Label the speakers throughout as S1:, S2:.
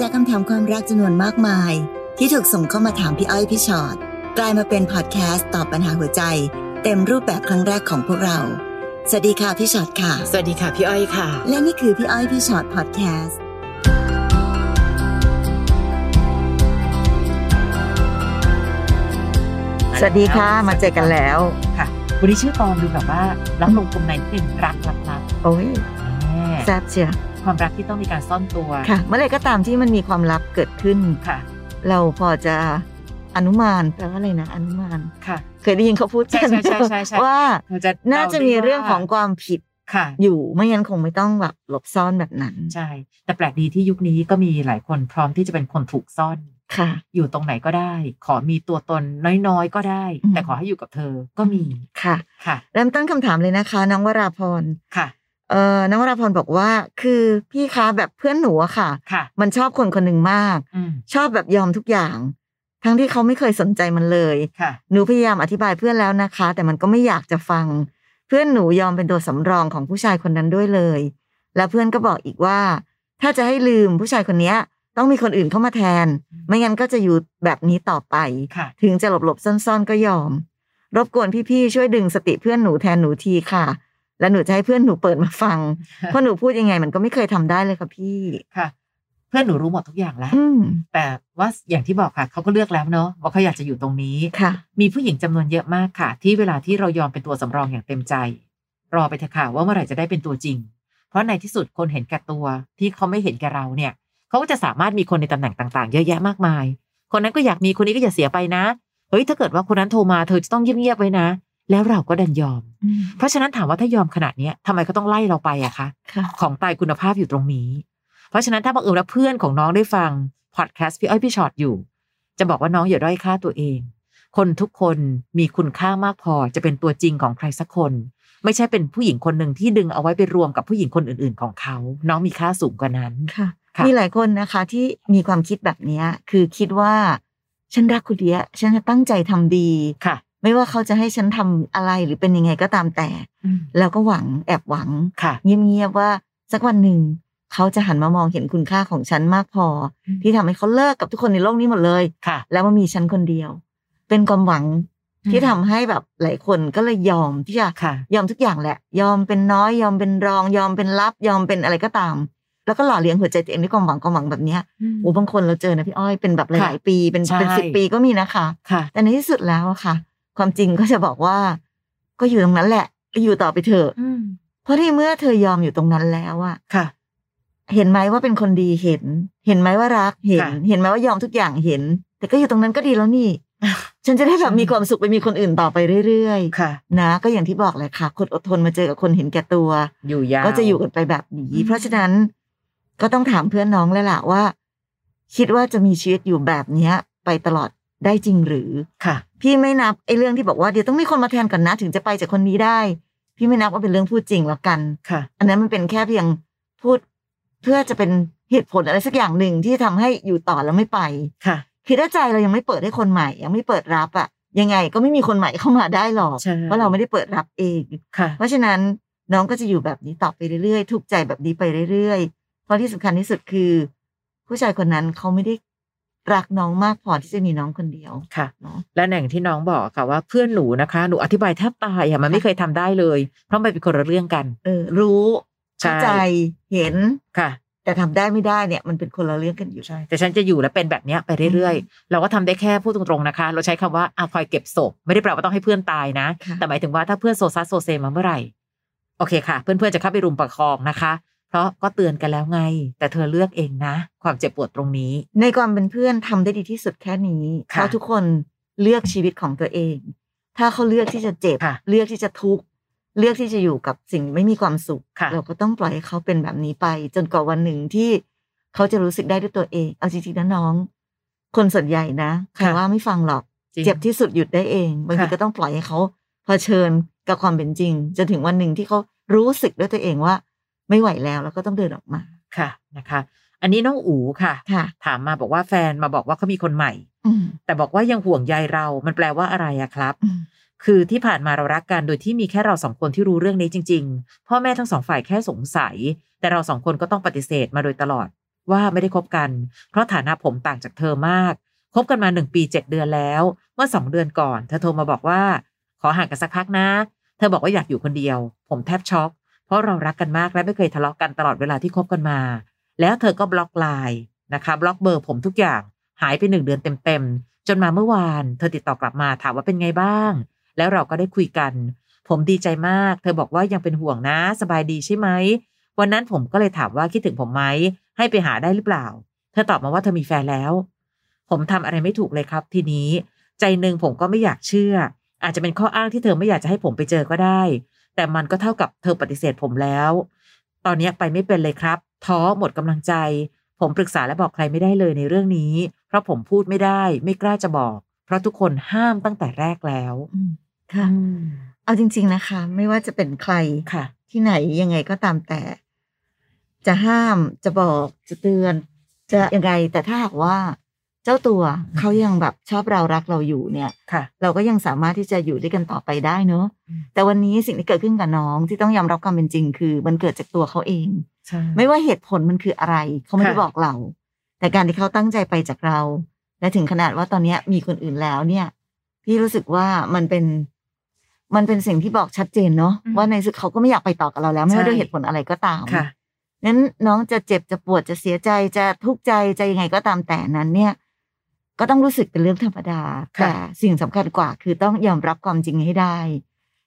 S1: จากคำถามความรักจำนวนมากมาย ที่ถูกส่งเข้ามาถามพี่อ้อยพี่ชอ็อตกลายมาเป็นพอดแคสต์ตอบปัญหาหัวใจ เต็มรูปแบบครั้งแรกของพวกเรา สวัสดีค่ะพี่ชอ็อตค่ะ
S2: สวัสดีค่ะพี่อ้อยค่ะ
S1: และนี่คือพี่อ้อยพี่ชอ็อตพอดแคสต์
S3: สวัสดีค่ะมาเจอกันแล้ว
S2: ค่ะวันนี้ชื่อตอนดูแบบว่ารักลงกลมในเป็นรักลับลับ
S3: โอ้ย
S2: แน่
S3: แซ่บเชียว
S2: ความรักที่ต้องมีการซ่อนตัว
S3: ค่ะ เมื่อไหรก็ตามที่มันมีความลับเกิดขึ้น
S2: ค่ะ
S3: เราพอจะอนุมานแปลว่าอะไรนะอนุมาน
S2: ค่ะ
S3: เคยได้ยินเขาพูดกัน
S2: ใช่ใช่ใช่ใช่
S3: ว่า
S2: เราจะ
S3: น่าจะมีเรื่องของความผิด
S2: ค่ะ
S3: อยู่ไม่งั้นคงไม่ต้องแบบหลบซ่อนแบบนั้น
S2: ใช่แต่แปลกดีที่ยุคนี้ก็มีหลายคนพร้อมที่จะเป็นคนถูกซ่อน
S3: ค่ะ
S2: อยู่ตรงไหนก็ได้ ขอมีตัวตนน้อยๆก็ได้
S3: อืม
S2: แต่ขอให้อยู่กับเธอก็มี
S3: ค่ะ
S2: ค่ะ
S3: เริ่มต้นคำถามเลยนะคะ น้องวราพร
S2: ค่ะ
S3: เอ่อน้องวราพรบอกว่า คือพี่คะแบบเพื่อนหนูอะค่ะ
S2: ค่ะ
S3: มันชอบคนคนหนึ่งมาก
S2: อืม
S3: ชอบแบบยอมทุกอย่าง ทั้งที่เขาไม่เคยสนใจมันเลย
S2: ค่ะ
S3: หนูพยายามอธิบายเพื่อนแล้วนะคะ แต่มันก็ไม่อยากจะฟัง เพื่อนหนูยอมเป็นตัวสำรองของผู้ชายคนนั้นด้วยเลย แล้วเพื่อนก็บอกอีกว่า ถ้าจะให้ลืมผู้ชายคนเนี้ย ต้องมีคนอื่นเข้ามาแทน ไม่งั้นก็จะอยู่แบบนี้ต่อไป
S2: ค่ะ
S3: ถึงจะหลบหลบๆซ่อนๆก็ยอม รบกวนพี่ๆช่วยดึงสติเพื่อนหนูแทนหนูทีค่ะ แล้วหนูจะให้เพื่อนหนูเปิดมาฟัง เพราะหนูพูดยังไง มันก็ไม่เคยทำได้เลยค่ะพี่
S2: ค่ะ เพื่อนหนูรู้หมดทุกอย่างแล้ว
S3: อืม
S2: แต่ว่าอย่างที่บอกค่ะเขาก็เลือกแล้วเนาะว่าเขาอยากจะอยู่ตรงนี้
S3: ค่ะ
S2: มีผู้หญิงจำนวนเยอะมากค่ะ ที่เวลาที่เรายอมเป็นตัวสำรองอย่างเต็มใจ รอไปเถอะค่ะว่าเมื่อไหร่จะได้เป็นตัวจริง เพราะในที่สุดคนเห็นแก่ตัว ที่เขาไม่เห็นแก่เราเนี่ยเขาก็จะสามารถมีคนในตำแหน่งต่างๆ เยอะแยะมากมาย คนนั้นก็อยากมีคนนี้ก็อย่าเสียไปนะเฮ้ยถ้าเกิดว่าคนนั้นโทรมาเธอจะต้องเงียบๆไว้นะ แล้วเราก็ดันยอม เพราะฉะนั้นถามว่าถ้ายอมขนาดเนี้ยทำไมเขาต้องไล่เราไปอะคะ
S3: ค่ะ
S2: ของตายคุณภาพอยู่ตรงนี้ เพราะฉะนั้นถ้าบังเอิญว่าเพื่อนของน้องได้ฟังพอดแคสต์พี่อ้อยพี่ช็อตอยู่ จะบอกว่าน้องอย่าด้อยค่าตัวเอง คนทุกคนมีคุณค่ามากพอจะเป็นตัวจริงของใครสักคน ไม่ใช่เป็นผู้หญิงคนหนึ่งที่ดึงเอาไว้ไปรวมกับผู้หญิงคนอื่น ๆ ของเขา น้องมีค่าสูงกว่านั้น
S3: ค่ะ
S2: ค่ะ
S3: มีหลายคนนะคะที่มีความคิดแบบเนี้ยคือคิดว่า ฉันรักคุณเดียฉันจะตั้งใจทำดี
S2: ค่ะ
S3: ไม่ว่าเขาจะให้ฉันทำอะไรหรือเป็นยังไงก็ตามแต่
S2: อืม
S3: แล้วก็หวังแอบหวัง
S2: ค่ะ
S3: เงียบๆว่าสักวันหนึ่งเขาจะหันมามองเห็นคุณค่าของฉันมากพออ
S2: ม
S3: ที่ทำให้เขาเลิกกับทุกคนในโลกนี้หมดเลย
S2: ค่ะ
S3: แล้วมามีฉันคนเดียว เป็นความหวัง
S2: อืม
S3: ที่ทำให้แบบหลายคนก็เลยยอมที่จะ
S2: ค่ะ
S3: ยอมทุกอย่างแหละ ยอมเป็นน้อยยอมเป็นรอง ยอมเป็นลับ ยอมเป็นอะไรก็ตาม แล้วก็หล่อเลี้ยงหัวใจตัวเองด้วยความหวังความหวังแบบเนี้ยโอ้บางคนเราเจอนะพี่อ้อยเป็นแบบหลายๆปีเป็น
S2: ใช่
S3: เป็นสิบปีก็มีนะคะ
S2: ค่ะ
S3: แต่ในที่สุดแล้วอะค่ะ ความจริงก็จะบอกว่า ก็อยู่ตรงนั้นแหละก็อยู่ต่อไปเถอะ
S2: อืม
S3: เพราะที่เมื่อเธอยอมอยู่ตรงนั้นแล้วอะ
S2: ค่ะ
S3: เห็นไหมว่าเป็นคนดีเห็น เห็นไหมว่ารักเห็น
S2: ค่ะ
S3: เห็นไหมว่ายอมทุกอย่างเห็น แต่ก็อยู่ตรงนั้นก็ดีแล้วนี่ฉันจะได้แบบ
S2: ใช่
S3: มีความสุขไปมีคนอื่นต่อไปเรื่อย
S2: ค่ะ
S3: ๆนะ ก็อย่างที่บอกเลยค่ะ คนอดทนมาเจอกับคนเห็นแก่ตัว
S2: อยู่ยาว
S3: ก็จะอยู่กันไปแบบนี้
S2: อืม
S3: เพราะฉะนั้นก็ต้องถามเพื่อนน้องแล้วล่ะว่า คิดว่าจะมีชีวิตอยู่แบบเนี้ย ไปตลอด ได้จริงหรือ
S2: ค่ะ
S3: พี่ไม่นับไอ้เรื่องที่บอกว่าเดี๋ยวต้องมีคนมาแทนก่อนนะ ถึงจะไปจากคนนี้ได้ พี่ไม่นับว่าเป็นเรื่องพูดจริงแล้วกัน
S2: ค่ะ
S3: อันนั้นมันเป็นแค่เพียงพูดเพื่อจะเป็นเหตุผลอะไรสักอย่างหนึ่งที่ทำให้อยู่ต่อแล้วไม่ไป
S2: ค่ะ
S3: คือถ้าใจเรายังไม่เปิดให้คนใหม่ ยังไม่เปิดรับอะยังไงก็ไม่มีคนใหม่เข้ามาได้หรอก
S2: ใช่
S3: เพราะเราไม่ได้เปิดรับเอง
S2: ค่ะ
S3: เพราะฉะนั้นน้องก็จะอยู่แบบนี้ต่อไปเรื่อยๆทุกข์ใจแบบนี้ไปเรื่อยๆเพราะที่สำคัญที่สุดคือ ผู้ชายคนนั้นเขาไม่ได้ รักน้องมากพอที่จะมีน้องคนเดียว
S2: ค่ะ
S3: เนาะ
S2: และอย่างที่น้องบอกค่ะว่าเพื่อนหนูนะคะ หนูอธิบายแทบตายอะมันไม่เคยทำได้เลย เพราะมันเป็นคนละเรื่องกัน
S3: เออ รู้
S2: ใช่
S3: เข้าใจเห็น
S2: ค่ะ
S3: แต่ทำได้ไม่ได้เนี่ย มันเป็นคนละเรื่องกันอยู่
S2: ใช่แต่ฉันจะอยู่และเป็นแบบเนี้ยไปเรื่อยๆ เราก็ทำได้แค่พูดตรงๆนะคะ เราใช้คำว่าอะคอยเก็บศพไม่ได้แปลว่าต้องให้เพื่อนตายนะ
S3: ค่ะ
S2: แต่หมายถึงว่าถ้าเพื่อนโซซัสโซเซมาเมื่อไหร่โอเคค่ะ เพื่อนๆจะเข้าไปรุมประคองนะคะ เพราะก็เตือนกันแล้วไง แต่เธอเลือกเองนะ ความเจ็บปวดตรงนี้
S3: ในความเป็นเพื่อนทำได้ดีที่สุดแค่นี้
S2: ค่ะ
S3: เพราะทุกคนเลือกชีวิตของตัวเอง ถ้าเขาเลือกที่จะเจ็บ
S2: ค่ะ
S3: เลือกที่จะทุกข์เลือกที่จะอยู่กับสิ่งไม่มีความสุข
S2: ค่ะ
S3: เราก็ต้องปล่อยให้เขาเป็นแบบนี้ไป จนกว่าวันหนึ่งที่เขาจะรู้สึกได้ด้วยตัวเอง เอาจริงๆนะน้อง คนส่วนใหญ่นะใครว่าไม่ฟังหรอก
S2: จริง
S3: เจ็บที่สุดหยุดได้เองบางที
S2: ค่ะ
S3: ก็ต้องปล่อยให้เขาเผชิญกับความเป็นจริงจนถึงวันหนึ่งที่เขารู้สึกด้วยตัวเองว่า ไม่ไหวแล้วแล้วก็ต้องเดินออกมา
S2: ค่ะนะคะ อันนี้น้องอูค่ะ
S3: ค่ะ
S2: ถามมาบอกว่าแฟนมาบอกว่าเขามีคนใหม่
S3: อืม
S2: แต่บอกว่ายังห่วงใยเรา มันแปลว่าอะไรอะครับ
S3: อืม
S2: คือที่ผ่านมาเรารักกันโดยที่มีแค่เราสองคนที่รู้เรื่องนี้จริง ๆ พ่อแม่ทั้งสองฝ่ายแค่สงสัย แต่เราสองคนก็ต้องปฏิเสธมาโดยตลอด ว่าไม่ได้คบกัน เพราะฐานะผมต่างจากเธอมาก คบกันมาหนึ่งปีเจ็ดเดือนแล้ว เมื่อสองเดือนก่อน เธอโทรมาบอกว่า ขอห่างกันสักพักนะ เธอบอกว่าอยากอยู่คนเดียว ผมแทบช็อก เพราะเรารักกันมากและไม่เคยทะเลาะกันตลอดเวลาที่คบกันมา แล้วเธอก็บล็อกไลน์นะคะบล็อกเบอร์ผมทุกอย่างหายไปหนึ่งเดือนเต็มๆจนมาเมื่อวานเธอติดต่อกลับมาถามว่าเป็นไงบ้าง แล้วเราก็ได้คุยกัน ผมดีใจมาก เธอบอกว่ายังเป็นห่วงนะสบายดีใช่ไหมวันนั้นผมก็เลยถามว่าคิดถึงผมไหมให้ไปหาได้หรือเปล่า เธอตอบมาว่าเธอมีแฟนแล้ว ผมทำอะไรไม่ถูกเลยครับ ทีนี้ ใจหนึ่งผมก็ไม่อยากเชื่อ อาจจะเป็นข้ออ้างที่เธอไม่อยากจะให้ผมไปเจอก็ได้ แต่มันก็เท่ากับเธอปฏิเสธผมแล้ว ตอนนี้ไปไม่เป็นเลยครับ ท้อหมดกำลังใจ ผมปรึกษาและบอกใครไม่ได้เลยในเรื่องนี้ เพราะผมพูดไม่ได้ ไม่กล้าจะบอก เพราะทุกคนห้ามตั้งแต่แรกแล้ว
S3: อืมค่ะเอาจริง ๆนะคะ ไม่ว่าจะเป็นใคร
S2: ค่ะ
S3: ที่ไหนยังไงก็ตามแต่ จะห้ามจะบอกจะเตือน จะยังไงแต่ถ้าหากว่า เจ้าตัวเขายังแบบชอบเรารักเราอยู่เนี่ย
S2: ค่ะ
S3: เราก็ยังสามารถที่จะอยู่ด้วยกันต่อไปได้เนอะ
S2: อืม
S3: แต่วันนี้สิ่งที่เกิดขึ้นกับน้องที่ต้องยอมรับความเป็นจริง คือ มันเกิดจากตัวเขาเอง
S2: ใช่
S3: ไม่ว่าเหตุผลมันคืออะไรเขาไม่ได้
S2: ค่ะ
S3: บอกเรา แต่การที่เขาตั้งใจไปจากเรา และถึงขนาดว่าตอนเนี้ยมีคนอื่นแล้วเนี่ย พี่รู้สึกว่ามันเป็น มันเป็นสิ่งที่บอกชัดเจนเนาะ
S2: อืม
S3: ว่าในสุดเขาก็ไม่อยากไปต่อกับเราแล้ว ไม่ว่า
S2: ใช่
S3: ด้วยเหตุผลอะไรก็ตาม
S2: ค่ะ
S3: นั้นน้องจะเจ็บจะปวดจะเสียใจจะทุกข์ใจจะยังไงก็ตามแต่นั้นเนี่ย ก็ต้องรู้สึกเป็นเรื่องธรรมดา
S2: ค่ะ
S3: แต่สิ่งสำคัญกว่า คือต้องยอมรับความจริงให้ได้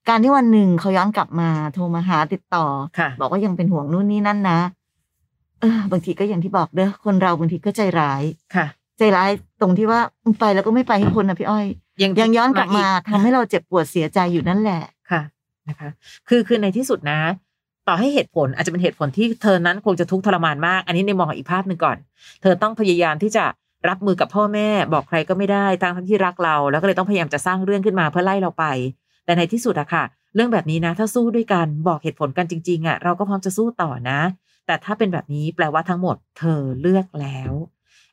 S3: การที่วันหนึ่งเขาย้อนกลับมาโทรมาหาติดต่อ
S2: ค่ะ
S3: บอกว่ายังเป็นห่วงนู่นนี่นั่นนะ เออบางทีก็อย่างที่บอกเด้อคนเราบางทีก็ใจร้าย
S2: ค่ะ
S3: ใจร้ายตรงที่ว่ามึงไปแล้วก็ไม่ไปให้คนนะพี่อ้อย
S2: ยัง
S3: ยังย้อนกลับมา
S2: อี
S3: ทำให้เราเจ็บปวดเสียใจอยู่นั่นแหละ
S2: ค่ะนะคะ คือคือในที่สุดนะต่อให้เหตุผลอาจจะเป็นเหตุผลที่เธอนั้นคงจะทุกข์ทรมานมาก อันนี้ในมองอีกภาพหนึ่งก่อน เธอต้องพยายามที่จะ รับมือกับพ่อแม่บอกใครก็ไม่ได้ทั้งทั้งที่รักเรา แล้วก็เลยต้องพยายามจะสร้างเรื่องขึ้นมาเพื่อไล่เราไป แต่ในที่สุดอะค่ะ เรื่องแบบนี้นะ ถ้าสู้ด้วยกันบอกเหตุผลกันจริงๆอะเราก็พร้อมจะสู้ต่อนะ แต่ถ้าเป็นแบบนี้แปลว่าทั้งหมดเธอเลือกแล้ว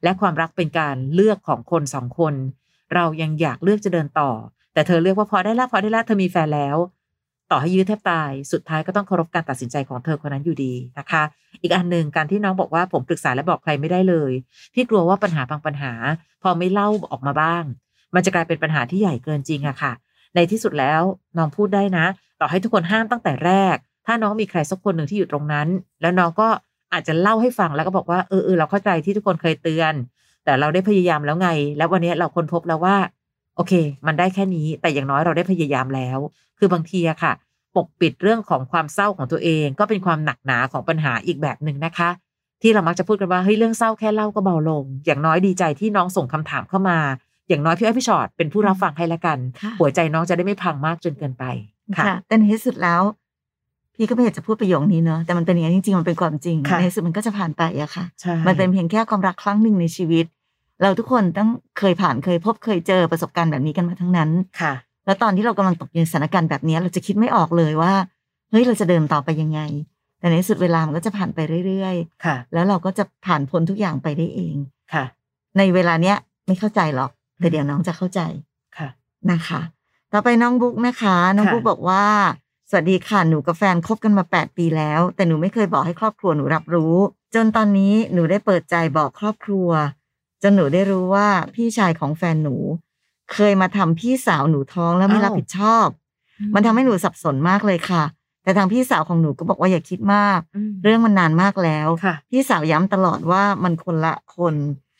S2: และความรักเป็นการเลือกของคนสองคน เรายังอยากเลือกจะเดินต่อ แต่เธอเลือกว่าพอได้ละพอได้ละเธอมีแฟนแล้ว ต่อให้ยื้อแทบตาย สุดท้ายก็ต้องเคารพการตัดสินใจของเธอคนนั้นอยู่ดีนะคะ อีกอันหนึ่งการที่น้องบอกว่าผมปรึกษาและบอกใครไม่ได้เลย พี่กลัวว่าปัญหาบางปัญหา พอไม่เล่าออกมาบ้าง มันจะกลายเป็นปัญหาที่ใหญ่เกินจริงอะค่ะ ในที่สุดแล้วน้องพูดได้นะ ต่อให้ทุกคนห้ามตั้งแต่แรก ถ้าน้องมีใครสักคนหนึ่งที่อยู่ตรงนั้น แล้วน้องก็อาจจะเล่าให้ฟังแล้วก็บอกว่าเออเออเราเข้าใจที่ทุกคนเคยเตือน แต่เราได้พยายามแล้วไง แล้ววันนี้เราค้นพบแล้วว่า โอเค มันได้แค่นี้แต่อย่างน้อยเราได้พยายามแล้ว คือบางทีอะค่ะ ปกปิดเรื่องของความเศร้าของตัวเอง ก็เป็นความหนักหนาของปัญหาอีกแบบหนึ่งนะคะ ที่เรามักจะพูดกันว่าเฮ้ยเรื่องเศร้าแค่เล่าก็เบาลง อย่างน้อยดีใจที่น้องส่งคำถามเข้ามา อย่างน้อยพี่อ้อยพี่ชอตเป็นผู้รับฟังให้ละกัน
S3: ค่ะ
S2: หัวใจน้องจะได้ไม่พังมากจนเกินไปค่ะ
S3: ค่ะแต่ในที่สุดแล้ว พี่ก็ไม่อยากจะพูดประโยคนี้เนอะแต่มันเป็นอย่างนั้นจริงๆมันเป็นความจริง
S2: ค่ะ
S3: ในที่สุดมันก็จะผ่านไปอะค่ะ
S2: ใช่
S3: มันเป็นเพียงแค่ความรักครั้งหนึ่งในชีวิต เราทุกคนต้องเคยผ่านเคยพบเคยเจอประสบการณ์แบบนี้กันมาทั้งนั้น
S2: ค่ะ
S3: แล้วตอนที่เรากำลังตกอยู่ในสถานการณ์แบบนี้ เราจะคิดไม่ออกเลยว่าเฮ้ยเราจะเดินต่อไปยังไง แต่ในที่สุดเวลามันก็จะผ่านไปเรื่อย
S2: ค่ะ
S3: ๆแล้วเราก็จะผ่านพ้นทุกอย่างไปได้เอง
S2: ค่ะ
S3: ในเวลาเนี้ยไม่เข้าใจหรอกแต่เดี๋ยวน้องจะเข้าใจ
S2: ค่ะ
S3: นะคะ ต่อไปน้องบุ๊กนะคะ น้อง
S2: ค่ะ
S3: บุ๊กบอกว่าสวัสดีค่ะ หนูกับแฟนคบกันมา 8 ปีแล้ว แต่หนูไม่เคยบอกให้ครอบครัวหนูรับรู้ จนตอนนี้หนูได้เปิดใจบอกครอบครัว จนหนูได้รู้ว่าพี่ชายของแฟนหนู เคยมาทำพี่สาวหนูท้องแล้วไม่
S2: อ้าว
S3: รับผิดชอบ มันทำให้หนูสับสนมากเลยค่ะ แต่ทางพี่สาวของหนูก็บอกว่าอย่าคิดมาก
S2: อืม
S3: เรื่องมันนานมากแล้ว
S2: ค่ะ
S3: พี่สาวย้ำตลอดว่ามันคนละคน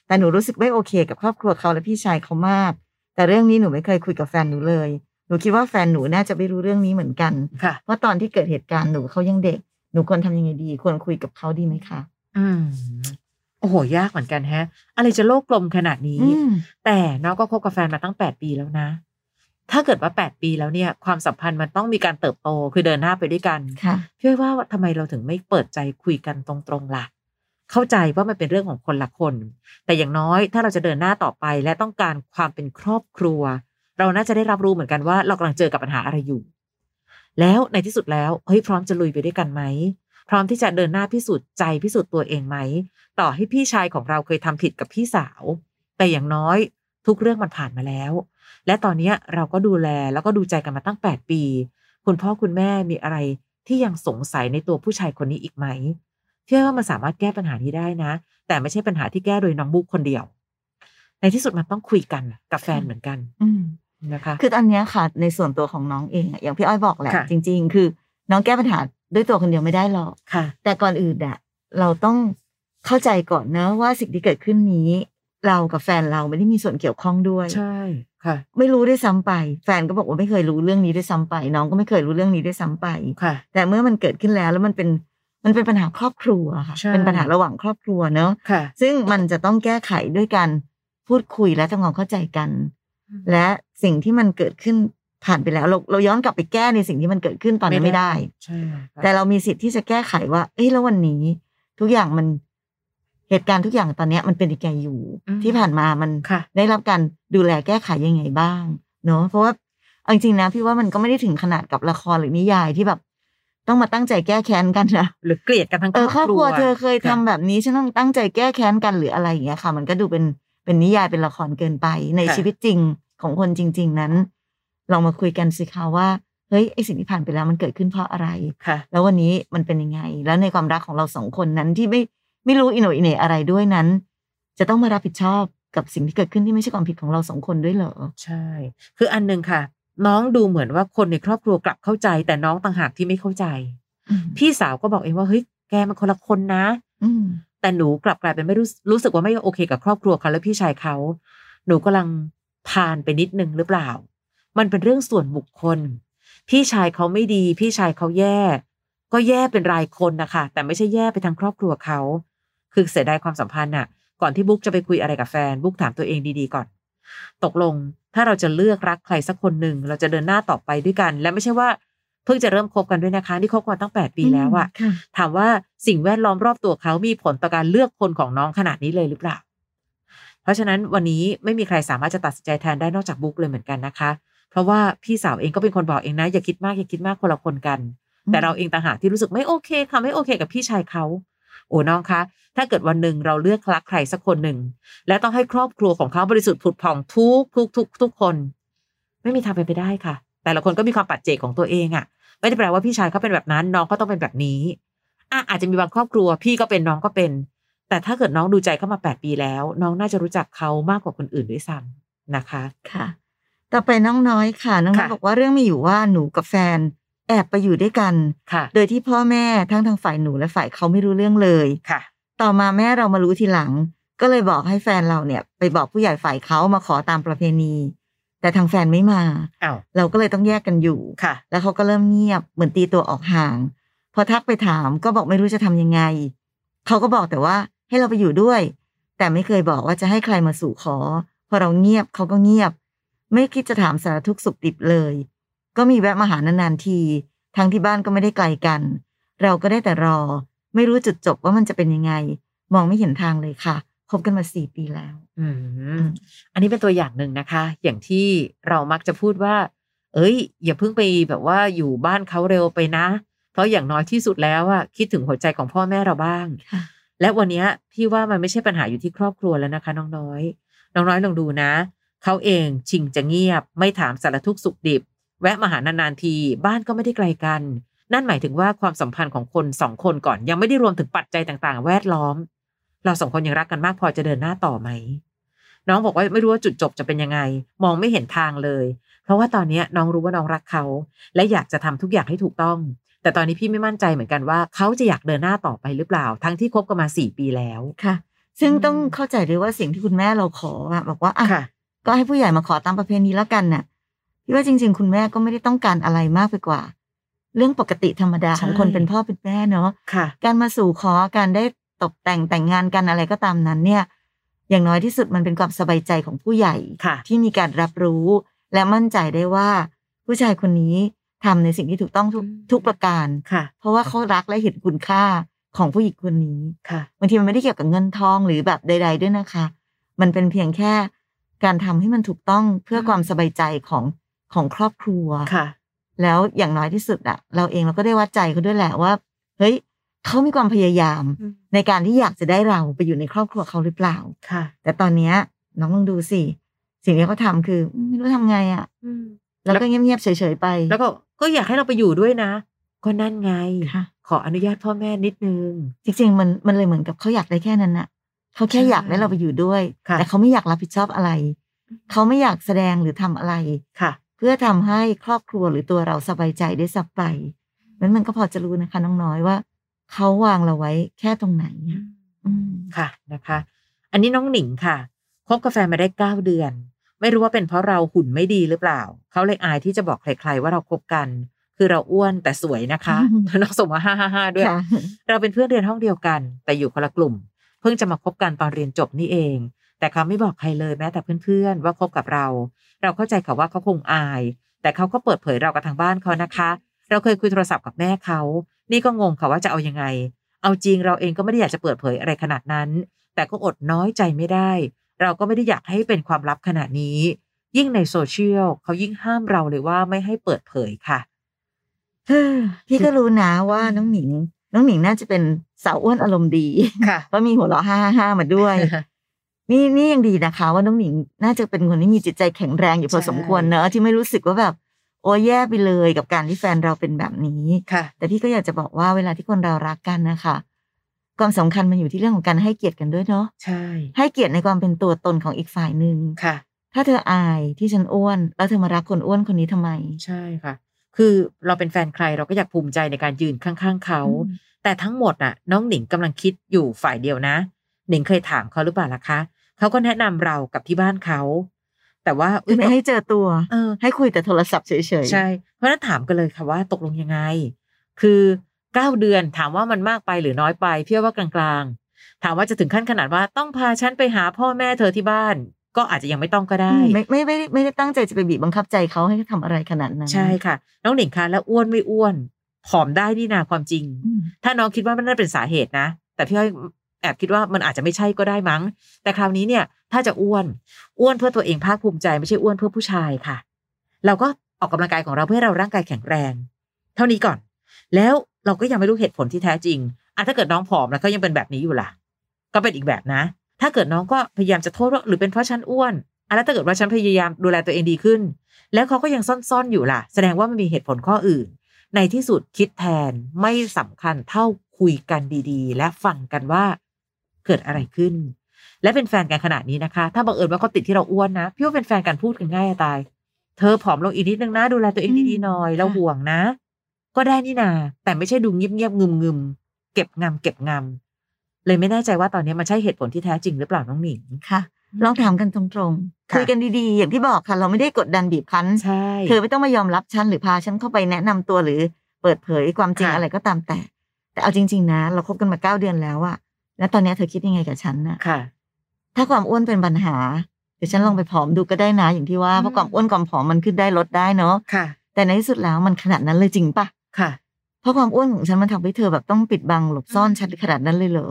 S3: แต่หนูรู้สึกไม่โอเค กับครอบครัวเขาและพี่ชายเขามาก แต่เรื่องนี้หนูไม่เคยคุยกับแฟนหนูเลยหนูคิดว่าแฟนหนูน่าจะไม่รู้เรื่องนี้เหมือนกัน
S2: ค่ะ
S3: เพราะตอนที่เกิดเหตุการณ์หนูเขายังเด็ก หนูควรทำยังไงดี ควรคุยกับเขาดีไหมคะ
S2: อืม โอ้โหยากเหมือนกันแฮะ อะไรจะโลกกลมขนาดนี้
S3: อืม
S2: แต่น้องก็คบกับแฟนมาตั้งแปดปีแล้วนะ ถ้าเกิดว่าแปดปีแล้วเนี่ย ความสัมพันธ์มันต้องมีการเติบโตคือเดินหน้าไปด้วยกัน
S3: ค่ะ
S2: พี่อ้อยว่าทำไมเราถึงไม่เปิดใจคุยกันตรงๆล่ะ เข้าใจว่ามันเป็นเรื่องของคนละคน แต่อย่างน้อยถ้าเราจะเดินหน้าต่อไปและต้องการความเป็นครอบครัว เราน่าจะได้รับรู้เหมือนกันว่าเรากำลังเจอกับปัญหาอะไรอยู่ แล้วในที่สุดแล้วเฮ้ยพร้อมจะลุยไปด้วยกันไหม พร้อมที่จะเดินหน้าพิสูจน์ใจพิสูจน์ตัวเองไหม ต่อให้พี่ชายของเราเคยทำผิดกับพี่สาว แต่อย่างน้อยทุกเรื่องมันผ่านมาแล้ว และตอนเนี้ยเราก็ดูแลแล้วก็ดูใจกันมาตั้งแปดปี คุณพ่อคุณแม่มีอะไรที่ยังสงสัยในตัวผู้ชายคนนี้อีกไหมเชื่อว่ามันสามารถแก้ปัญหานี้ได้นะ แต่ไม่ใช่ปัญหาที่แก้โดยน้องบุ๊กคนเดียว ในที่สุดมันต้องคุยกันกับแฟนเหมือนกัน
S3: อืม
S2: นะคะ
S3: คือตอนเนี้ยค่ะ ในส่วนตัวของน้องเองอะอย่างพี่อ้อยบอกแหละ
S2: ค่ะ
S3: จริง ๆ คือ น้องแก้ปัญหาด้วยตัวคนเดียวไม่ได้หรอก
S2: ค่ะ
S3: แต่ก่อนอื่นอะเราต้องเข้าใจก่อนเนอะว่าสิ่งที่เกิดขึ้นนี้ เรากับแฟนเราไม่ได้มีส่วนเกี่ยวข้องด้วย
S2: ใช่ค่ะ
S3: ไม่รู้ด้วยซ้ำไป แฟนก็บอกว่าไม่เคยรู้เรื่องนี้ด้วยซ้ำไป น้องก็ไม่เคยรู้เรื่องนี้ด้วยซ้ำไป
S2: ค่ะ
S3: แต่เมื่อมันเกิดขึ้นแล้วแล้วมันเป็นมันเป็นปัญหาครอบครัวค่ะ
S2: ใช่
S3: เป็นปัญหาระหว่างครอบครัวเนอะ
S2: ค่ะ
S3: ซึ่งมันจะต้องแก้ไขด้วยการพูดคุยและทำความเข้าใจกัน และสิ่งที่มันเกิดขึ้น ผ่านไปแล้ว เราเราย้อนกลับไปแก้ในสิ่งที่มันเกิดขึ้นตอนนั้นไม่ได้
S2: ใช่ค่ะ
S3: แต่เรามีสิทธิ์ที่จะแก้ไขว่า เอ้ยแล้ววันนี้ ทุกอย่างมันเหตุการณ์ทุกอย่างตอนเนี้ยมันเป็นยังไงอยู่
S2: อืม
S3: ที่ผ่านมามัน
S2: ค่ะ
S3: ได้รับการดูแลแก้ไขยังไงบ้างเนาะเพราะว่าเอาจริงๆนะพี่ว่ามันก็ไม่ได้ถึงขนาดกับละครหรือนิยายที่แบบ ต้องมาตั้งใจแก้แค้นกันนะ
S2: หรือเกลียดกันทั้ง
S3: เออครอบครัวเธอเคยทำะแบบนี้ฉันต้องตั้งใจแก้แค้นกันหรืออะไรอย่างเงี้ยค่ะ มันก็ดูเป็นเป็นนิยายเป็นละครเกินไปใน
S2: ค่ะ
S3: ชีวิตจริงของคนจริง ๆ นั้น ลองมาคุยกันสิคะว่าเฮ้ยไอสิ่งที่ผ่านไปแล้วมันเกิดขึ้นเพราะอะไร
S2: ค่ะ
S3: แล้ววันนี้มันเป็นยังไง แล้วในความรักของเราสองคนนั้นที่ไม่ไม่รู้อิโหนอิเหน่อะไรด้วยนั้น จะต้องมารับผิดชอบกับสิ่งที่เกิดขึ้นที่ไม่ใช่ความผิดของเราสองคนด้วยเหรอ
S2: ใช่ คืออันหนึ่งค่ะ น้องดูเหมือนว่าคนในครอบครัวกลับเข้าใจ แต่น้องต่างหากที่ไม่เข้าใจ พี่สาวก็บอกเองว่าเฮ้ยแกมันคนละคนนะ
S3: อืม
S2: แต่หนูกลับกลายเป็นไม่รู้รู้สึกว่าไม่โอเคกับครอบครัวเขาและพี่ชายเขา หนูกำลังพานไปนิดนึงหรือเปล่า มันเป็นเรื่องส่วนบุคคล พี่ชายเขาไม่ดี พี่ชายเขาแย่ ก็แย่เป็นรายคนนะคะแต่ไม่ใช่แย่ไปทางครอบครัวเขา คือเสียดายความสัมพันธ์น่ะก่อนที่บุ๊กจะไปคุยอะไรกับแฟน บุ๊กถามตัวเองดีๆก่อน ตกลงถ้าเราจะเลือกรักใครสักคนหนึ่งเราจะเดินหน้าต่อไปด้วยกัน และไม่ใช่ว่าเพิ่งจะเริ่มคบกันด้วยนะคะนี่คบกันมาตั้งแปดปีแล้วอะ
S3: ค่ะ
S2: ถามว่าสิ่งแวดล้อมรอบตัวเขามีผลต่อการเลือกคนของน้องขนาดนี้เลยหรือเปล่า เพราะฉะนั้นวันนี้ไม่มีใครสามารถจะตัดสินใจแทนได้นอกจากบุ๊กเลยเหมือนกันนะคะ เพราะว่าพี่สาวเองก็เป็นคนบอกเองนะอย่าคิดมากอย่าคิดมากคนละคนกัน แต่เราเองต่างหากที่รู้สึกไม่โอเคค่ะไม่โอเค กับพี่ชายเขาโอ้น้องคะ ถ้าเกิดวันหนึ่งเราเลือกรักใครสักคนหนึ่ง และต้องให้ครอบครัวของเขาบริสุทธิ์ผุดผ่องทุกทุกทุกทุกคน ไม่มีทางเป็นไปได้ค่ะ แต่ละคนก็มีความปัจเจกของตัวเองอะ่ะ ไม่ได้แปลว่าพี่ชายเขาเป็นแบบนั้น น้องก็ต้องเป็นแบบนี้อะอาจจะมีบางครอบครัว พี่ก็เป็นน้องก็เป็น แต่ถ้าเกิดน้องดูใจเข้ามาแปดปีแล้ว น้องน่าจะรู้จักเขามากกว่าคนอื่นด้วยซ้ำนะคะ
S3: ค่ะ ต่อไปน้องน้อยค่ะ น้องน้อย
S2: ค่ะ
S3: บอกว่าเรื่องมีอยู่ว่าหนูกับแฟน แอบไปอยู่ด้วยกัน
S2: ค่ะ
S3: โดยที่พ่อแม่ทั้งทางฝ่ายหนูและฝ่ายเขาไม่รู้เรื่องเลย
S2: ค่ะ
S3: ต่อมาแม่เรามารู้ทีหลัง ก็เลยบอกให้แฟนเราเนี่ย ไปบอกผู้ใหญ่ฝ่ายเขามาขอตามประเพณี แต่ทางแฟนไม่มา
S2: อ้าว
S3: เราก็เลยต้องแยกกันอยู่
S2: ค่ะ
S3: แล้วเขาก็เริ่มเงียบเหมือนตีตัวออกห่าง พอทักไปถามก็บอกไม่รู้จะทำยังไงเขาก็บอกแต่ว่าให้เราไปอยู่ด้วย แต่ไม่เคยบอกว่าจะให้ใครมาสู่ขอ พอเราเงียบเขาก็เงียบ ไม่คิดจะถามสารทุกข์สุขดิบเลย ก็มีแวะมาหานานๆที ทั้งที่บ้านก็ไม่ได้ไกลกัน เราก็ได้แต่รอ ไม่รู้จุดจบว่ามันจะเป็นยังไง มองไม่เห็นทางเลยค่ะคบกันมาสี่ปีแล้ว
S2: อืมอันนี้เป็นตัวอย่างหนึ่งนะคะ อย่างที่เรามักจะพูดว่า เอ้ย อย่าเพิ่งไปแบบว่าอยู่บ้านเขาเร็วไปนะ เพราะอย่างน้อยที่สุดแล้วอะคิดถึงหัวใจของพ่อแม่เราบ้าง
S3: ค่ะ
S2: และวันเนี้ยพี่ว่ามันไม่ใช่ปัญหาอยู่ที่ครอบครัวแล้วนะคะ น้องน้อย น้องน้อยลองดูนะ เขาเองชิงจะเงียบ ไม่ถามสารทุกข์สุขดิบ แวะมาหานานๆทีบ้านก็ไม่ได้ไกลกัน นั่นหมายถึงว่าความสัมพันธ์ของคนสองคนก่อนยังไม่ได้รวมถึงปัจจัยต่างๆ แวดล้อม เราสองคนยังรักกันมากพอจะเดินหน้าต่อไหมน้องบอกว่าไม่รู้ว่าจุดจบจะเป็นยังไง มองไม่เห็นทางเลย เพราะว่าตอนเนี้ยน้องรู้ว่าน้องรักเขา และอยากจะทำทุกอย่างให้ถูกต้อง แต่ตอนนี้พี่ไม่มั่นใจเหมือนกันว่าเขาจะอยากเดินหน้าต่อไปหรือเปล่า ทั้งที่คบกันมาสี่ปีแล้ว
S3: ค่ะ ซึ่ง
S2: อืม
S3: ต้องเข้าใจด้วยว่าสิ่งที่คุณแม่เราขออะบอกว่าอะ
S2: ค่ะ
S3: ก็ให้ผู้ใหญ่มาขอตามประเพณีแล้วกันน่ะพี่ว่าจริง ๆ คุณแม่ก็ไม่ได้ต้องการอะไรมากไปกว่า เรื่องปกติธรรมดา
S2: ใช่
S3: ของคนเป็นพ่อเป็นแม่เนาะ
S2: ค่ะ
S3: การมาสู่ขอการได้ตกแต่งแต่งงานกันอะไรก็ตามนั้นเนี่ย อย่างน้อยที่สุดมันเป็นความสบายใจของผู้ใหญ่
S2: ค่ะ
S3: ที่มีการรับรู้ และมั่นใจได้ว่า ผู้ชายคนนี้ทำในสิ่งที่ถูกต้องทุก
S2: อืม
S3: ทุกประการ
S2: ค่ะ
S3: เพราะว่าเขารักและเห็นคุณค่าของผู้หญิงคนนี้
S2: ค่ะ
S3: บางทีมันไม่ได้เกี่ยวกับเงินทองหรือแบบใด ๆ ด้วยนะคะ มันเป็นเพียงแค่ การทำให้มันถูกต้องเพื่อ
S2: อืม
S3: ความสบายใจของของครอบครัว
S2: ค่ะ
S3: แล้วอย่างน้อยที่สุดอะเราเองเราก็ได้วัดใจเขาด้วยแหละว่า เฮ้ยเขามีความพยายาม
S2: อืม
S3: ในการที่อยากจะได้เราไปอยู่ในครอบครัวเขาหรือเปล่า
S2: ค่ะ
S3: แต่ตอนเนี้ยน้องลองดูสิสิ่งที่เขาทำคืออืมไม่รู้ทำไงอะ
S2: อืม
S3: แล้วก็เงียบๆเฉยๆไป
S2: แล้วก็ก็อยากให้เราไปอยู่ด้วยนะ ก็นั่นไง
S3: ค่ะ
S2: ขออนุญาตพ่อแม่นิดนึง
S3: จริง ๆ มันมันเลยเหมือนกับเขาอยากได้แค่นั้นน่ะ เขาแค่
S2: ใช่
S3: อยากได้เราไปอยู่ด้วย
S2: ค่ะ
S3: แต่เขาไม่อยากรับผิดชอบอะไร เขาไม่อยากแสดงหรือทำอะไร
S2: ค่ะ
S3: เพื่อทำให้ครอบครัวหรือตัวเราสบายใจได้สักไปนั้นมันก็พอจะรู้นะคะน้องน้อยว่า เขาวางเราไว้แค่ตรงไหนอะอืม
S2: ค่ะนะคะ อันนี้น้องหนิงค่ะคบกาแฟนมาได้เก้าเดือน ไม่รู้ว่าเป็นเพราะเราหุ่นไม่ดีหรือเปล่า เขาเลยอายที่จะบอกใครๆว่าเราคบกัน คือเราอ้วนแต่สวยนะคะ
S3: อืม
S2: น้องส่งมาห้าห้าห้าด้วย
S3: ค่ะ
S2: เราเป็นเพื่อนเรียนห้องเดียวกัน แต่อยู่คนละกลุ่มเพิ่งจะมาคบกันตอนเรียนจบนี่เอง แต่เขาไม่บอกใครเลยแม้แต่เพื่อนๆ ว่าคบกับเรา เราเข้าใจเขาว่าเขาคงอาย แต่เขาก็เปิดเผยเรากับทางบ้านเขานะคะ เราเคยคุยโทรศัพท์กับแม่เขา นี่ก็งงค่ะว่าจะเอายังไง เอาจริงเราเองก็ไม่ได้อยากจะเปิดเผยอะไรขนาดนั้น แต่ก็อดน้อยใจไม่ได้ เราก็ไม่ได้อยากให้เป็นความลับขนาดนี้ ยิ่งในโซเชียลเขายิ่งห้ามเราเลยว่าไม่ให้เปิดเผยค่ะ
S3: พี่ก็รู้นะว่าน้องหนิง น้องหนิงน่าจะเป็น สาวอ้วนอารมณ์ดี
S2: ค่ะ
S3: เพราะมีหัวเราะห้าห้ามาด้วย นี่นี่ยังดีนะคะ ว่าน้องหนิงน่าจะเป็นคนที่มีจิตใจแข็งแรงอยู่พอ
S2: ใช่
S3: สมควรเนอะที่ไม่รู้สึกว่าแบบ โอ้แย่ไปเลยกับการที่แฟนเราเป็นแบบนี้
S2: ค่ะ
S3: แต่พี่ก็อยากจะบอกว่าเวลาที่คนเรารักกันนะคะความสำคัญมันอยู่ที่เรื่องของการให้เกียรติกันด้วยเนาะ
S2: ใช่
S3: ให้เกียรติในความเป็นตัวตนของอีกฝ่ายหนึ่ง
S2: ค่ะ
S3: ถ้าเธออายที่ฉันอ้วน แล้วเธอมารักคนอ้วนคนนี้ทำไม
S2: ใช่ค่ะ คือเราเป็นแฟนใครเราก็อยากภูมิใจในการยืนข้าง ๆเขา
S3: อืม
S2: แต่ทั้งหมดน่ะ น้องหนิงกำลังคิดอยู่ฝ่ายเดียวนะ หนิงเคยถามเขาหรือเปล่าล่ะคะเขาก็แนะนำเรากับที่บ้านเขาแต่ว่า
S3: คือไม่ให้เจอตัว
S2: เออ
S3: ให้คุยแต่โทรศัพท์เฉยๆ
S2: ใช่เพราะฉะนั้นถามกันเลยค่ะว่าตกลงยังไง คือเก้าเดือนถามว่ามันมากไปหรือน้อยไปเพี่ว่ากลางๆ ถามว่าจะถึงขั้นขนาดว่าต้องพาฉันไปหาพ่อแม่เธอที่บ้าน ก็อาจจะยังไม่ต้องก็ได้
S3: อืมไม่ไม่ไม่ไม่ได้ตั้งใจจะไปบีบบังคับใจเขาให้ทำอะไรขนาดนั้น
S2: ใช่ค่ะ น้องหนิงคะแล้วอ้วนไม่อ้วน ผอมได้นี่นาความจริง
S3: อืม
S2: ถ้าน้องคิดว่ามันน่าเป็นสาเหตุนะ แต่พี่อ้อยแอบคิดว่ามันอาจจะไม่ใช่ก็ได้มั้ง แต่คราวนี้เนี่ย ถ้าจะอ้วน อ้วนเพื่อตัวเองภาคภูมิใจไม่ใช่อ้วนเพื่อผู้ชายค่ะ เราก็ออกกำลังกายของเราเพื่อให้เราร่างกายแข็งแรง เท่านี้ก่อน แล้วเราก็ยังไม่รู้เหตุผลที่แท้จริงอะถ้าเกิดน้องผอมแล้วเขายังเป็นแบบนี้อยู่ล่ะ ก็เป็นอีกแบบนะ ถ้าเกิดน้องก็พยายามจะโทษว่าหรือเป็นเพราะฉันอ้วนอะแล้วถ้าเกิดว่าฉันพยายามดูแลตัวเองดีขึ้น แล้วเขาก็ยังซ่อนๆอยู่ล่ะ แสดงว่ามันมีเหตุผลข้ออื่น ในที่สุดคิดแทนไม่สำคัญเท่าคุยกันดีๆ และฟังกันว่าเกิดอะไรขึ้น และเป็นแฟนกันขนาดนี้นะคะ ถ้าบังเอิญว่าเขาติดที่เราอ้วนนะพี่ว่าเป็นแฟนกันพูดกันง่ายจะตาย เธอผอมลงอีกนิดนึงนะ ดูแลตัวเองดีๆหน่อยเราห่วงนะ ก็ได้นี่นา แต่ไม่ใช่ดูเงียบๆงึมงึมๆเก็บงำเก็บงำเลยไม่แน่ใจว่าตอนนี้มันใช่เหตุผลที่แท้จริงหรือเปล่าน้องหนิง
S3: ค่ะลองถามกันตรงๆ
S2: ค่ะ
S3: คุยกันดีๆ อย่างที่บอกค่ะ เราไม่ได้กดดันบีบคั้น
S2: ใช่
S3: เธอไม่ต้องมายอมรับฉันหรือพาฉันเข้าไปแนะนำตัวหรือเปิดเผยความจริง
S2: ค่ะ
S3: อะไรก็ตามแต่ แต่เอาจริง ๆ นะ เราคบกันมาเก้าเดือนแล้วอะแล้วตอนเนี้ยเธอคิดยังไงกับฉันน่ะ
S2: ค่ะ
S3: ถ้าความอ้วนเป็นปัญหาเดี๋ยวฉันลองไปผอมดูก็ได้นะอย่างที่ว่า
S2: อืม
S3: เพราะความอ้วนความผอมมันขึ้นได้ลดได้เนาะ
S2: ค่ะ
S3: แต่ในที่สุดแล้วมันขนาดนั้นเลยจริงปะ
S2: ค่ะ
S3: เพราะความอ้วนของฉันมันทำให้เธอแบบต้องปิดบังหลบซ่อน
S2: อืม
S3: ฉันขนาดนั้นเลยเหรอ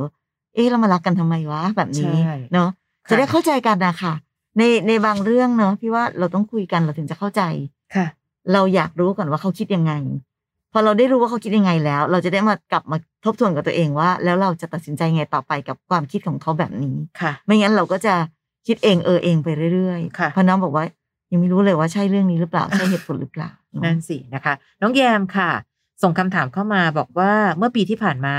S3: เอ๊ะเรามารักกันทำไมวะแบบนี้
S2: ใช่
S3: เนาะ
S2: ค่ะ
S3: จะได้เข้าใจกันนะคะ ในในบางเรื่องเนาะพี่ว่าเราต้องคุยกันเราถึงจะเข้าใจ
S2: ค่ะ
S3: เราอยากรู้ก่อนว่าเขาคิดยังไง พอเราได้รู้ว่าเขาคิดยังไงแล้ว เราจะได้มากลับมาทบทวนกับตัวเองว่า แล้วเราจะตัดสินใจไงต่อไปกับความคิดของเขาแบบนี้
S2: ค่ะ
S3: ไม่งั้นเราก็จะคิดเองเออเองไปเรื่อย
S2: ค่ะ
S3: ๆเพราะน้องบอกว่า ยังไม่รู้เลยว่าใช่เรื่องนี้หรือเปล่าใช่เหตุผลหรือเปล่าเนอะ
S2: นั่นสินะคะ น้องแยมค่ะ ส่งคำถามเข้ามาบอกว่าเมื่อปีที่ผ่านมา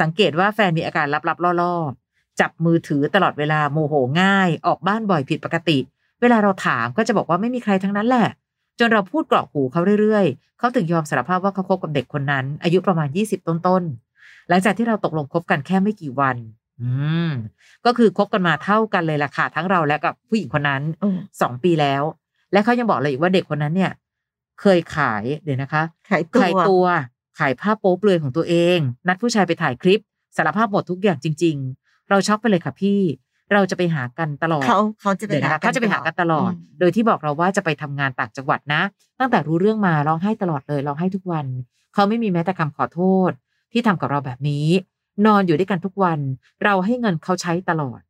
S2: สังเกตว่าแฟนมีอาการลับๆล่อๆ จับมือถือตลอดเวลาโมโหง่าย ออกบ้านบ่อยผิดปกติ เวลาเราถามก็จะบอกว่าไม่มีใครทั้งนั้นแหละ จนเราพูดกรอกหูเขาเรื่อยๆ เขาถึงยอมสารภาพว่าเขาคบกับเด็กคนนั้น อายุประมาณ 20 ต้นๆ หลังจากที่เราตกลงคบกันแค่ไม่กี่วัน อืม ก็คือคบกันมาเท่ากันเลยล่ะค่ะทั้งเราและกับผู้หญิงคนนั้น
S3: โอ้
S2: สองปีแล้ว และเขายังบอกเลยอีกว่าเด็กคนนั้นเนี่ย เคยขายเดี๋ยวนะคะ
S3: ขายตัว
S2: ขายตัวขายภาพโป๊เปลือยของตัวเอง นัดผู้ชายไปถ่ายคลิปสารภาพหมดทุกอย่างจริงๆ เราช็อกไปเลยค่ะพี่ เราจะไปหากันตลอด
S3: เขาเขาจะไป
S2: เดี๋ยว
S3: หา
S2: นะคะเขาจะไปหากันตลอด
S3: ม
S2: โดยที่บอกเราว่าจะไปทำงานต่างจังหวัดนะ ตั้งแต่รู้เรื่องมาร้องไห้ตลอดเลยร้องไห้ทุกวัน เขาไม่มีแม้แต่คำขอโทษ ที่ทำกับเราแบบนี้ นอนอยู่ด้วยกันทุกวัน เราให้เงินเขาใช้ตลอด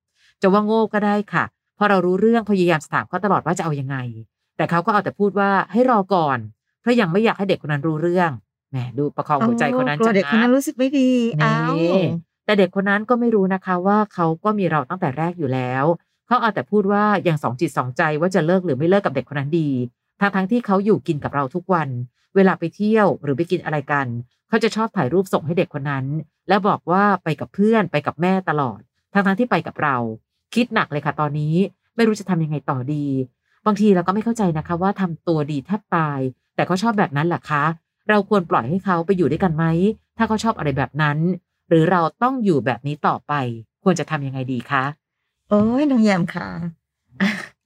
S2: จะว่าโง่ก็ได้ค่ะพอเรารู้เรื่องพยายามถามเขาตลอดว่าจะเอายังไง แต่เขาก็เอาแต่พูดว่าให้รอก่อน เพราะยังไม่อยากให้เด็กคนนั้นรู้เรื่องแหมดูประคองหัวใจคนนั้น
S3: โอ้กลัว
S2: จัง
S3: เด็กคนนั้น
S2: นะ
S3: รู้สึกไม่ดีอ้าว
S2: นี่ แต่เด็กคนนั้นก็ไม่รู้นะคะว่าเขาก็มีเราตั้งแต่แรกอยู่แล้ว เขาเอาแต่พูดว่าอยังสองจิตสองใจว่าจะเลิกหรือไม่เลิกกับเด็กคนนั้นดีทั้งทั้งๆที่เขาอยู่กินกับเราทุกวัน เวลาไปเที่ยวหรือไปกินอะไรกัน เขาจะชอบถ่ายรูปส่งให้เด็กคนนั้น แล้วบอกว่าไปกับเพื่อนไปกับแม่ตลอด ทั้งๆที่ไปกับเรา คิดหนักเลยค่ะตอนนี้ ไม่รู้จะทำยังไงต่อดี บางทีเราก็ไม่เข้าใจนะคะว่าทำตัวดีแทบตาย แต่เขาชอบแบบนั้นแหละคะ เราควรปล่อยให้เขาไปอยู่ด้วยกันไหม ถ้าเขาชอบอะไรแบบนั้น หรือเราต้องอยู่แบบนี้ต่อไป ควรจะทำยังไงดีคะ
S3: โอ้ยน้องแยมค่ะ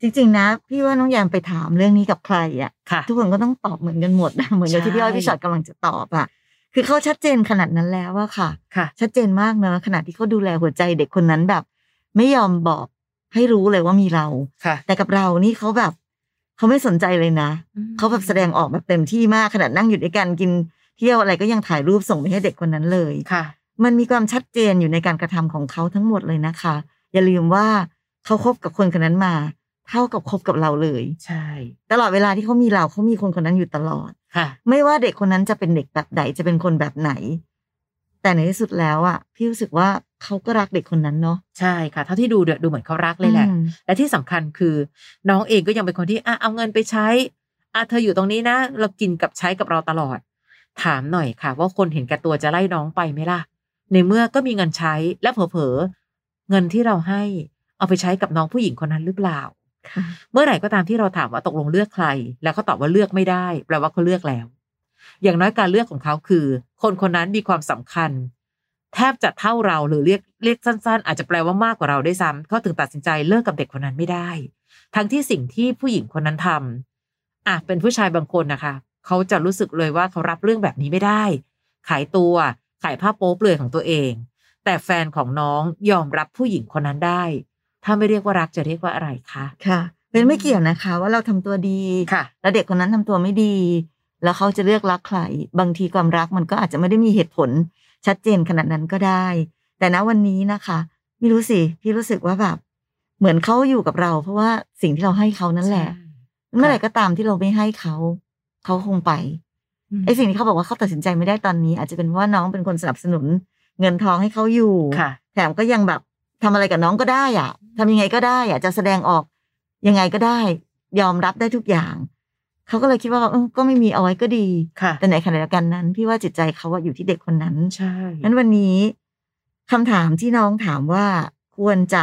S3: จริงๆนะ พี่ว่าน้องแยมไปถามเรื่องนี้กับใครอะ
S2: ค่ะ
S3: ทุกคนก็ต้องตอบเหมือนกันหมดนะเหมือนกับที่พี่อ้อยพี่ชอตกำลังจะตอบอะคือเขาชัดเจนขนาดนั้นแล้วว่าค่ะ
S2: ค่ะ
S3: ชัดเจนมากเนอะขณะที่เขาดูแลหัวใจเด็กคนนั้นแบบ ไม่ยอมบอกให้รู้เลยว่ามีเรา
S2: ค่ะ
S3: แต่กับเรานี่เขาแบบเขาไม่สนใจเลยนะ เขาแบบแสดงออกแบบเต็มที่มากขนาดนั่งอยู่ด้วยกันกินเที่ยวอะไรก็ยังถ่ายรูปส่งไปให้เด็กคนนั้นเลย
S2: ค่ะ
S3: มันมีความชัดเจนอยู่ในการกระทำของเขาทั้งหมดเลยนะคะ อย่าลืมว่าเขาคบกับคนคนนั้นมา เท่ากับคบกับเราเลย
S2: ใช่
S3: ตลอดเวลาที่เขามีเราเขามีคนคนนั้นอยู่ตลอด
S2: ค่ะ
S3: ไม่ว่าเด็กคนนั้นจะเป็นเด็กแบบไหนจะเป็นคนแบบไหน แต่ในที่สุดแล้วอะพี่รู้สึกว่าเขาก็รักเด็กคนนั้นเนาะ
S2: ใช่ค่ะเท่าที่ดูเนี่ยดูเหมือนเขารักเลยแหละ
S3: อืม
S2: และที่สำคัญคือ น้องเองก็ยังเป็นคนที่อะเอาเงินไปใช้อะเธออยู่ตรงนี้นะ เรากินกับใช้กับเราตลอด ถามหน่อยค่ะ ว่าคนเห็นแก่ตัวจะไล่น้องไปไหมล่ะ ในเมื่อก็มีเงินใช้และเผลอๆเงินที่เราให้เอาไปใช้กับน้องผู้หญิงคนนั้นหรือเปล่า
S3: ค่ะ
S2: เมื่อไหร่ก็ตามที่เราถามว่าตกลงเลือกใคร แล้วเขาตอบว่าเลือกไม่ได้ แปลว่าเขาเลือกแล้ว อย่างน้อยการเลือกของเขาคือ คนคนนั้นมีความสำคัญ แทบจะเท่าเราหรือเรียกเรียกสั้น ๆ อาจจะแปลว่ามากกว่าเราได้วยซ้ำเขาถึงตัดสินใจเลิกกับเด็กคนนั้นไม่ได้ ทั้งที่สิ่งที่ผู้หญิงคนนั้นทำอะเป็นผู้ชายบางคนนะคะ เขาจะรู้สึกเลยว่าเขารับเรื่องแบบนี้ไม่ได้ ขายตัว ขายผ้าโป๊เปลือยของตัวเอง แต่แฟนของน้องยอมรับผู้หญิงคนนั้นได้ ถ้าไม่เรียกว่ารักจะเรียกว่าอะไรคะ
S3: ค่ะเป็นไม่เกี่ยวนะคะ ว่าเราทำตัวดี
S2: ค่ะ
S3: แล้วเด็กคนนั้นทำตัวไม่ดี แล้วเขาจะเลือกรักใครบางทีความรักมันก็อาจจะไม่ได้มีเหตุผลชัดเจนขนาดนั้นก็ได้ แต่ณวันนี้นะคะไม่รู้สิพี่รู้สึกว่าแบบ เหมือนเขาอยู่กับเรา เพราะว่าสิ่งที่เราให้เขานั่นแหละ เมื่อไหร่ก็ตามที่เราไม่ให้เขา เขาคงไป ไอ้สิ่งที่เขาบอกว่าเขาตัดสินใจไม่ได้ตอนนี้ อาจจะเป็นเพราะว่าน้องเป็นคนสนับสนุนเงินทองให้เขาอยู่
S2: ค่ะ
S3: แถมก็ยังแบบทำอะไรกับน้องก็ได้อะทำยังไงก็ได้อะจะแสดงออกยังไงก็ได้ ยอมรับได้ทุกอย่างเขาก็เลยคิดว่าเออก็ไม่มีเอาไว้ก็ดี
S2: ค่ะ
S3: แต่ในขณะเดียวกันนั้น พี่ว่าจิตใจเขาอะอยู่ที่เด็กคนนั้น
S2: ใช่
S3: นั้นวันนี้คำถามที่น้องถามว่าควรจะ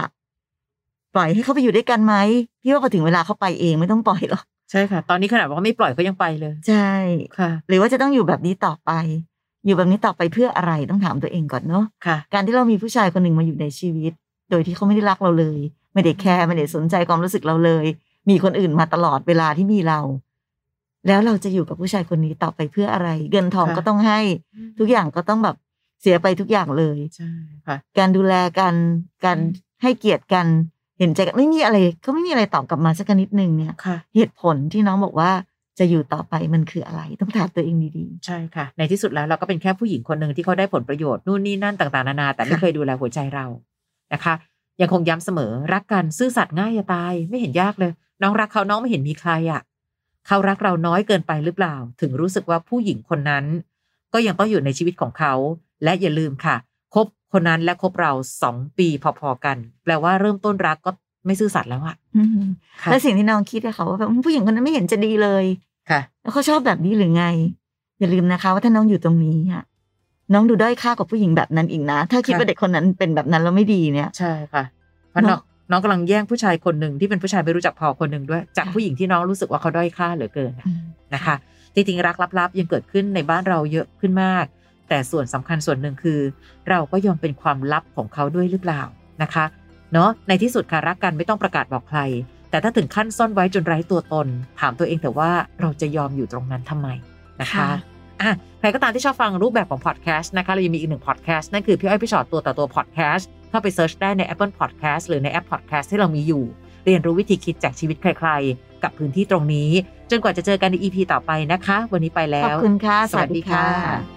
S3: ปล่อยให้เขาไปอยู่ด้วยกันไหมพี่ว่าพอถึงเวลาเขาไปเองไม่ต้องปล่อยหรอก
S2: ใช่ค่ะ ตอนนี้ขนาดว่าไม่ปล่อยเขายังไปเลย
S3: ใช่
S2: ค่ะ
S3: หรือว่าจะต้องอยู่แบบนี้ต่อไป อยู่แบบนี้ต่อไปเพื่ออะไรต้องถามตัวเองก่อนเนาะ
S2: ค่ะ
S3: การที่เรามีผู้ชายคนหนึ่งมาอยู่ในชีวิต โดยที่เขาไม่ได้รักเราเลย ไม่ได้แคร์ไม่ได้สนใจความรู้สึกเราเลย มีคนอื่นมาตลอดเวลาที่มีเรา แล้วเราจะอยู่กับผู้ชายคนนี้ต่อไปเพื่ออะไร เงินทอง
S2: ค่ะ
S3: ก็ต้องให้ ทุกอย่างก็ต้องแบบเสียไปทุกอย่างเลย
S2: ใช่ค่ะ
S3: การดูแลกันการ
S2: อืม
S3: ให้เกียรติกัน เห็นใจกันไม่มีอะไร ก็ไม่มีอะไรตอบกลับมาสักนิดนึงเนี่ย
S2: ค่ะ
S3: เหตุผลที่น้องบอกว่าจะอยู่ต่อไปมันคืออะไรต้องถามตัวเองดี
S2: ใช่ค่ะ ในที่สุดแล้วเราก็เป็นแค่ผู้หญิงคนหนึ่งที่เขาได้ผลประโยชน์นู่นนี่นั่นต่างๆนานา แต่ไม่
S3: ค่ะ
S2: เคยดูแลหัวใจเรานะคะ ยังคงย้ำเสมอรักกันซื่อสัตย์ง่ายจะตาย ไม่เห็นยากเลย น้องรักเขาน้องไม่เห็นมีใครอะเขารักเราน้อยเกินไปหรือเปล่า ถึงรู้สึกว่าผู้หญิงคนนั้น ก็ยังต้องอยู่ในชีวิตของเขา และอย่าลืมค่ะ คบคนนั้นและคบเราสองปีพอๆกัน แปลว่าเริ่มต้นรักก็ไม่ซื่อสัตย์แล้วอะ
S3: ๆอืม
S2: ค่ะ
S3: และสิ่งที่น้องคิดอะค่ะว่าแบบผู้หญิงคนนั้นไม่เห็นจะดีเลย
S2: ค่ะ
S3: แล้วเขาชอบแบบนี้หรือไง อย่าลืมนะคะ ว่าถ้าน้องอยู่ตรงนี้อะน้องดูด้อยค่ากว่าผู้หญิงแบบนั้นอีกนะ ถ้าคิด
S2: ค่ะ
S3: ว่าเด็กคนนั้นเป็นแบบนั้นแล้วไม่ดีเนี่ย
S2: ใช่ค่ะเพราะน้อง
S3: เนอะ
S2: น้องกำลังแย่งผู้ชายคนหนึ่งที่เป็นผู้ชายไม่รู้จักพอคนหนึ่งด้วย จาก
S3: ค่ะ
S2: ผู้หญิงที่น้องรู้สึกว่าเขาด้อยค่าเหลือเกินอะ
S3: อืม
S2: นะคะ จริงๆรักลับๆยังเกิดขึ้นในบ้านเราเยอะขึ้นมาก แต่ส่วนสำคัญส่วนหนึ่งคือ เราก็ยอมเป็นความลับของเขาด้วยหรือเปล่านะคะเนาะในที่สุดค่ะรักกันไม่ต้องประกาศบอกใคร แต่ถ้าถึงขั้นซ่อนไว้จนไร้ตัวตน ถามตัวเองแต่ว่าเราจะยอมอยู่ตรงนั้นทำไมนะคะ
S3: ค่ะ
S2: อะใครก็ตามที่ชอบฟังรูปแบบของพอดแคสต์นะคะเรายังมีอีกหนึ่งพอดแคสต์นั่นคือพี่อ้อยพี่ฉอดตัวต่อตัวพอดแคสต์เข้าไป search ได้ใน Apple Podcast หรือในแอปพอดแคสต์ที่เรามีอยู่ เรียนรู้วิธีคิดจากชีวิตใคร ๆ กับพื้นที่ตรงนี้ จนกว่าจะเจอกันใน EP ต่อไปนะคะ วันนี้ไปแล้ว
S3: ขอบคุณค่ะ
S2: สวัสดีค่ะ